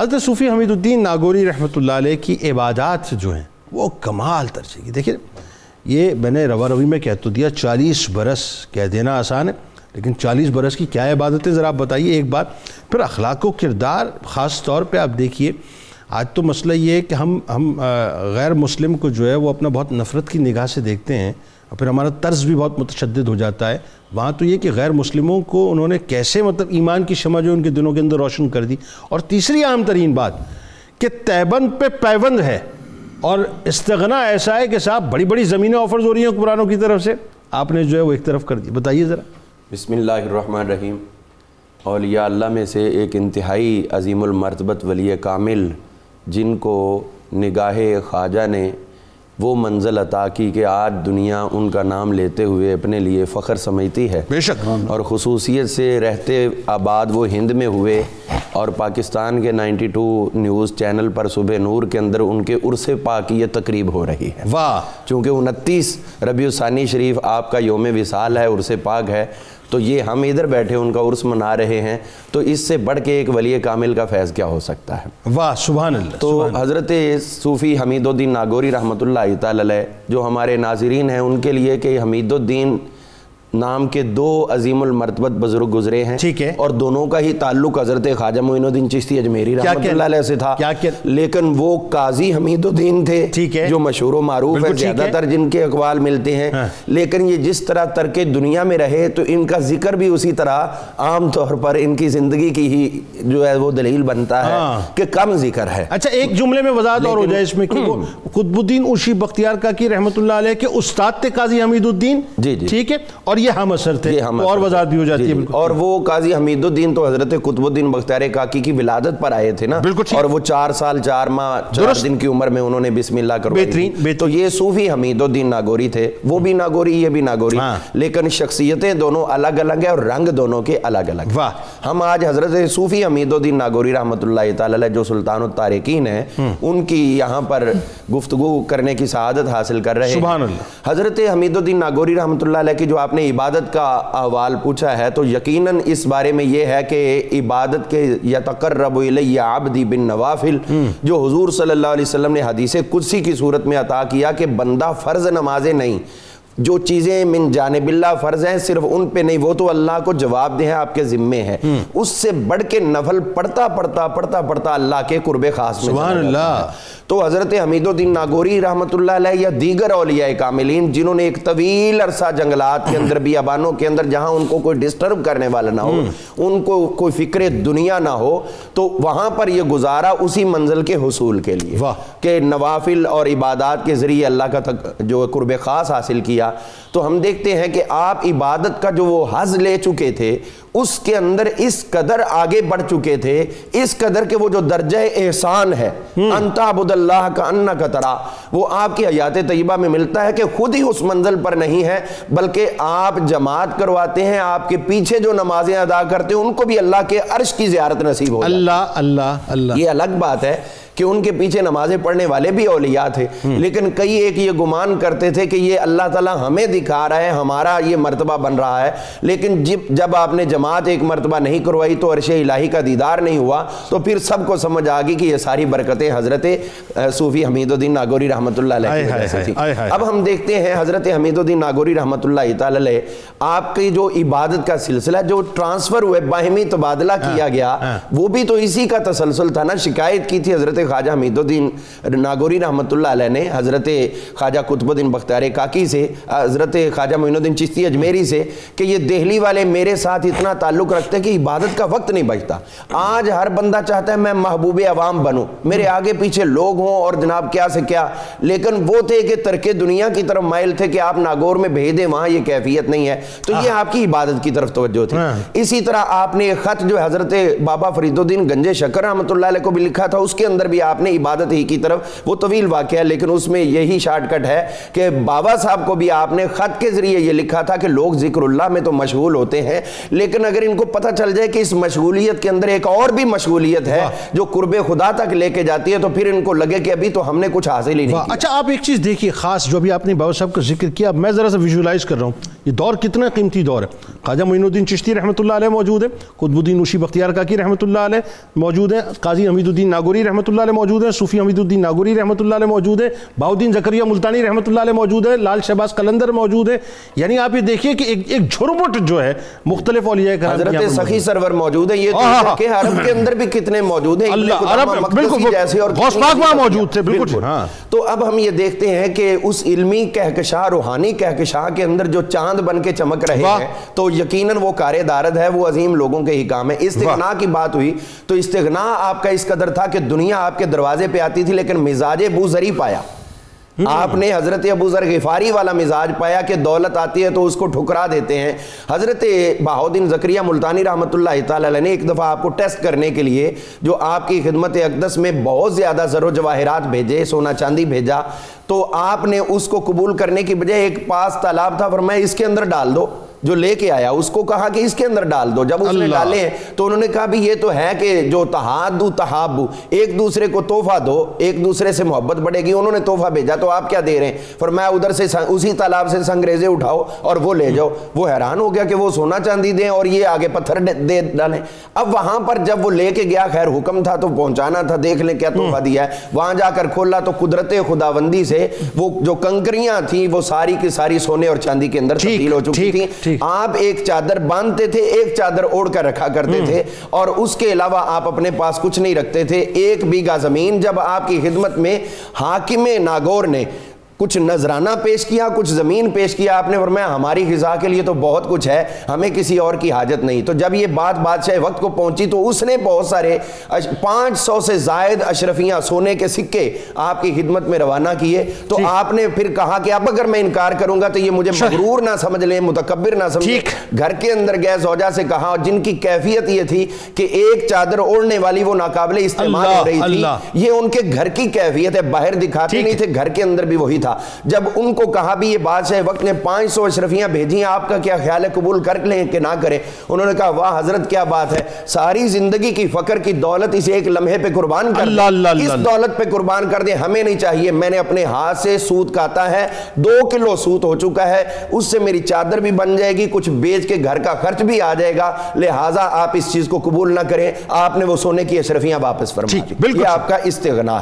حضرت صوفی حمید الدین ناگوری رحمۃ اللہ علیہ کی عبادات جو ہیں، وہ کمال درجے کی۔ دیکھیں یہ میں نے روا روی میں کہہ تو دیا، چالیس برس کہہ دینا آسان ہے، لیکن چالیس برس کی کیا عبادتیں؟ ذرا آپ بتائیے ایک بات۔ پھر اخلاق و کردار خاص طور پہ آپ دیکھیے، آج تو مسئلہ یہ ہے کہ ہم ہم غیر مسلم کو جو ہے، وہ اپنا بہت نفرت کی نگاہ سے دیکھتے ہیں۔ اور پھر ہمارا طرز بھی بہت متشدد ہو جاتا ہے۔ وہاں تو یہ کہ غیر مسلموں کو انہوں نے کیسے مطلب ایمان کی شمع جو ان کے دنوں کے اندر روشن کر دی۔ اور تیسری عام ترین بات کہ تیبند پہ پیوند ہے اور استغنا ایسا ہے کہ صاحب بڑی بڑی زمینیں آفرز ہو رہی ہیں قرآنوں کی طرف سے۔ آپ نے جو ہے وہ ایک طرف کر دی۔ بتائیے ذرا۔ بسم اللہ الرحمن الرحیم۔ اولیاء اللہ میں سے ایک انتہائی عظیم المرتبت ولی کامل جن کو نگاہ خواجہ نے وہ منزل عطا کی کہ آج دنیا ان کا نام لیتے ہوئے اپنے لیے فخر سمجھتی ہے بے شک۔ اور خصوصیت سے رہتے آباد وہ ہند میں ہوئے اور پاکستان کے نائنٹی ٹو نیوز چینل پر صبح نور کے اندر ان کے عرص پاک یہ تقریب ہو رہی ہے۔ واہ۔ چونکہ انتیس ربیع الثانی شریف آپ کا یوم وصال ہے عرص پاک ہے تو یہ ہم ادھر بیٹھے ان کا عرس منا رہے ہیں تو اس سے بڑھ کے ایک ولی کامل کا فیض کیا ہو سکتا ہے؟ واہ سبحان اللہ تو حضرت صوفی حمید الدین ناگوری رحمۃ اللہ تعالی جو ہمارے ناظرین ہیں ان کے لیے کہ حمید الدین نام کے دو عظیم المرتبت بزرگ گزرے ہیں ٹھیک ہے۔ اور دونوں کا ہی تعلق حضرت خواجہ معین الدین چشتی اجمیری رحمۃ اللہ علیہ سے تھا۔ لیکن وہ قاضی حمید الدین تھے ٹھیک ہے۔ جو مشہور و معروف ہے۔ زیادہ تر جن کے اقوال ملتے ہیں۔ ہاں۔ لیکن یہ جس طرح ترک دنیا میں رہے تو ان کا ذکر بھی اسی طرح عام طور پر ان کی زندگی کی ہی جو ہے وہ دلیل بنتا ہے ہاں۔ کہ کم ذکر ہے۔ اچھا ایک جملے میں وضاحت اور ہو جائے اس میں کہ قطب الدین اوشی بختیار کا کی رحمت اللہ علیہ کے استاد تھے قاضی حمید الدین؟ جی جی۔ ٹھیک ہے۔ اور یہ ہم اثر تھے اور وضاحت بھی ہو جاتی ہے جی، اور وہ قاضی حمید الدین تو حضرت قطب الدین بختیار کاکی کی ولادت پر آئے تھے نا۔ اور وہ چار سال چار ماہ چار دن کی عمر میں انہوں نے بسم اللہ کروائی تو یہ صوفی حمید الدین ناگوری تھے۔ وہ بھی ناگوری یہ بھی ناگوری۔ ہاں۔ لیکن شخصیتیں دونوں الگ الگ ہیں اور رنگ دونوں کے الگ الگ ہم آج حضرت صوفی حمید الدین ناگوری رحمت اللہ تعالی جو سلطان التارکین ہیں ان کی یہاں پر گفتگو کرنے کی سعادت حاصل کر رہے ہیں۔ حضرت حمید الدین ناگوری رحمت اللہ علیہ کی جو آپ نے عبادت کا احوال پوچھا ہے تو یقیناً اس بارے میں یہ ہے کہ عبادت کے یتقرب الی عبدی بن نوافل جو حضور صلی اللہ علیہ وسلم نے حدیث قدسی کی صورت میں عطا کیا کہ بندہ فرض نمازیں نہیں جو چیزیں من جانب اللہ فرض ہیں صرف ان پہ نہیں وہ تو اللہ کو جواب دے ہیں آپ کے ذمے ہیں۔ اس سے بڑھ کے نفل پڑھتا پڑھتا پڑھتا پڑھتا اللہ کے قرب خاص میں سبحان اللہ۔ تو حضرت حمید الدین ناگوری رحمت اللہ علیہ یا دیگر اولیاء کاملین جنہوں نے ایک طویل عرصہ جنگلات کے اندر بیابانوں کے اندر جہاں ان کو کوئی ڈسٹرب کرنے والا نہ ہو ان کو کوئی فکر دنیا نہ ہو تو وہاں پر یہ گزارا اسی منزل کے حصول کے لیے کہ نوافل اور عبادات کے ذریعے اللہ کا جو قرب خاص حاصل کیا تو ہم دیکھتے ہیں کہ آپ عبادت کا جو وہ حض لے چکے تھے اس کے اندر اس قدر آگے بڑھ چکے تھے اس قدر کہ وہ جو درجہ احسان ہے انتا عبد اللہ کا انہ کا طرح وہ آپ کی حیات طیبہ میں ملتا ہے کہ خود ہی اس منزل پر نہیں ہے بلکہ آپ جماعت کرواتے ہیں آپ کے پیچھے جو نمازیں ادا کرتے ہیں ان کو بھی اللہ کے عرش کی زیارت نصیب ہو اللہ اللہ اللہ۔ یہ الگ بات ہے۔ کہ ان کے پیچھے نمازیں پڑھنے والے بھی اولیاء تھے۔ لیکن کئی ایک یہ گمان کرتے تھے کہ یہ اللہ تعالیٰ ہمیں دکھا رہا ہے ہمارا یہ مرتبہ بن رہا ہے۔ لیکن جب جب آپ نے جماعت ایک مرتبہ نہیں کروائی تو عرش الہی کا دیدار نہیں ہوا۔ تو پھر سب کو سمجھ آگی کہ یہ ساری برکتیں حضرت صوفی حمید الدین ناگوری رحمت اللہ علیہ اب ہم دیکھتے ہیں حضرت حمید الدین ناگوری رحمت اللہ تعالی آپ کی جو عبادت کا سلسلہ جو ٹرانسفر ہوئے باہمی تبادلہ کیا ہاں، گیا ہاں۔ وہ بھی تو اسی کا تسلسل تھا نا شکایت کی تھی حضرت خواجہ حمید الدین ناگوری رحمت اللہ علیہ نے حضرت خواجہ قطب الدین بختار کاکی سے حضرت خواجہ معین الدین چشتی اجمیری سے کہ یہ دہلی والے میرے ساتھ اتنا تعلق رکھتے ہیں کہ عبادت کا وقت نہیں بچتا۔ آج ہر بندہ چاہتا ہے میں محبوب عوام بنوں۔ میرے آگے پیچھے لوگ ہوں اور جناب کیا سے کیا۔ لیکن وہ تھے کہ ترک دنیا کی طرف مائل تھے کہ آپ ناگور میں بھیج دیں وہاں یہ کیفیت نہیں ہے۔ تو یہ آپ کی عبادت کی طرف توجہ تھی۔ اسی طرح آپ نے خط جو حضرت بابا فرید الدین گنجے شکر رحمت اللہ علیہ کو بھی لکھا تھا اس کے اندر بھی آپ نے عبادت ہی کی طرف وہ طویل واقعہ ہے لیکن اس میں یہی شارٹ کٹ ہے کہ بابا صاحب کو بھی آپ نے خط کے ذریعے یہ لکھا تھا کہ لوگ ذکر اللہ میں تو مشغول ہوتے ہیں لیکن اگر ان کو پتہ چل جائے کہ اس مشغولیت کے اندر ایک اور بھی مشغولیت ہے جو قرب خدا تک لے کے جاتی ہے تو پھر ان کو لگے کہ ابھی تو ہم نے کچھ حاصل ہی نہیں اچھا آپ ایک چیز دیکھیے خاص جو ابھی آپ نے بابا صاحب کا ذکر کیا میں ذرا سا ویژولائز کر رہا ہوں۔ یہ دور کتنا قیمتی دور ہے۔ خواجہ معین الدین چشتی رحمۃ اللہ علیہ موجود ہے قطب الدین نوشی بختیار کاکی رحمۃ اللہ علیہ موجود ہیں قاضی حمید الدین ناگوری رحمۃ اللہ علیہ موجود ہیں صوفی حمید الدین ناگوری رحمۃ اللہ علیہ موجود ہے باؤدین زکریہ ملتانی رحمۃ اللہ علیہ موجود ہے لال شہباز قلندر موجود ہے یعنی آپ یہ دیکھیے کہ ایک ایک جھرمٹ جو ہے مختلف اولیاء کرام حضرت سخی سرور موجود ہے یہ تو کہ عرب کے اندر بھی کتنے موجود ہیں اللہ، عرب- بالکل، جیسے اور غوث پاک وہاں موجود تھے، بالکل، ہاں۔ تو اب ہم یہ دیکھتے ہیں کہ اس علمی کہکشاں روحانی کہکشاں کے اندر جو چاند بن کے چمک رہے۔ ہیں تو یقیناً وہ کار دارد ہے وہ عظیم لوگوں کے ہی کام ہے استغنا کی بات ہوئی تو استغنا آپ کا اس قدر تھا کہ دنیا آپ کے دروازے پہ آتی تھی، لیکن مزاج بوزری پایا۔ آپ نے حضرت ابو ذر غفاری والا مزاج پایا کہ دولت آتی ہے تو اس کو ٹھکرا دیتے ہیں۔ حضرت بہاؤدین زکریہ ملتانی رحمۃ اللہ تعالی علیہ نے ایک دفعہ آپ کو ٹیسٹ کرنے کے لیے جو آپ کی خدمت اقدس میں بہت زیادہ زر و جواہرات بھیجے، سونا چاندی بھیجا، تو آپ نے اس کو قبول کرنے کی بجائے ایک پاس تالاب تھا، فرمایا اس کے اندر ڈال دو۔ جو لے کے آیا اس کو کہا کہ اس کے اندر ڈال دو۔ جب اس نے۔ ڈالے ہیں تو انہوں نے کہا بھی یہ تو ہے کہ جو تحادو تحابو ایک دوسرے کو تحفہ دو ایک دوسرے سے محبت بڑھے گی انہوں نے تحفہ بھیجا تو آپ کیا دے رہے ہیں؟ فرمایا ادھر سے اسی تالاب سے سنگریزے اٹھاؤ اور وہ لے جاؤ۔ وہ حیران ہو گیا کہ وہ سونا چاندی دیں اور یہ آگے پتھر دے- ڈالیں۔ اب وہاں پر جب وہ لے کے گیا خیر حکم تھا تو پہنچانا تھا دیکھ لیں کیا تحفہ دیا ہے۔ وہاں جا کر کھولا تو قدرت خداوندی سے وہ جو کنکریاں تھیں وہ ساری کی ساری سونے اور چاندی کے اندر تبدیل ہو چکی تھیں۔ آپ ایک چادر باندھتے تھے ایک چادر اوڑھ کر رکھا کرتے تھے اور اس کے علاوہ آپ اپنے پاس کچھ نہیں رکھتے تھے۔ ایک بیگہ زمین جب آپ کی خدمت میں حاکم ناگور نے کچھ نذرانہ پیش کیا کچھ زمین پیش کیا آپ نے فرمایا ہماری غذا کے لیے تو بہت کچھ ہے ہمیں کسی اور کی حاجت نہیں تو جب یہ بات بادشاہ وقت کو پہنچی تو اس نے بہت سارے پانچ سو سے زائد اشرفیاں سونے کے سکے آپ کی خدمت میں روانہ کیے تو آپ نے پھر کہا کہ اب اگر میں انکار کروں گا تو یہ مجھے مغرور نہ سمجھ لیں متکبر نہ سمجھ ٹھیک۔ گھر کے اندر گئے زوجہ سے کہا اور جن کی کیفیت یہ تھی کہ ایک چادر اوڑھنے والی وہ ناقابل استعمال ہو رہی۔ تھی یہ ان کے گھر کی کیفیت ہے باہر دکھاتے۔ نہیں تھے گھر کے اندر بھی وہی تھا جب ان کو کہا بھی یہ بادشاہ وقت نے پانچ سو اشرفیاں بھیجی آپ کا کیا خیال ہے؟ قبول کر لیں کہ نہ کریں؟ انہوں نے کہا واہ حضرت کیا بات ہے؟ ساری زندگی کی فقر کی دولت اسے ایک لمحے پہ قربان کر اللہ، اللہ، اس اللہ۔ دولت پہ قربان کر دیں ہمیں نہیں چاہیے۔ میں نے اپنے ہاتھ سے سود کاتا ہے دو کلو سود ہو چکا ہے اس سے میری چادر بھی بن جائے گی کچھ بیچ کے گھر کا خرچ بھی آ جائے گا۔ لہٰذا آپ اس چیز کو قبول نہ کریں۔ آپ نے وہ سونے کی اشرفیاں واپس فرما ٹھیک، دی۔ یہ آپ کا استغنا ہے۔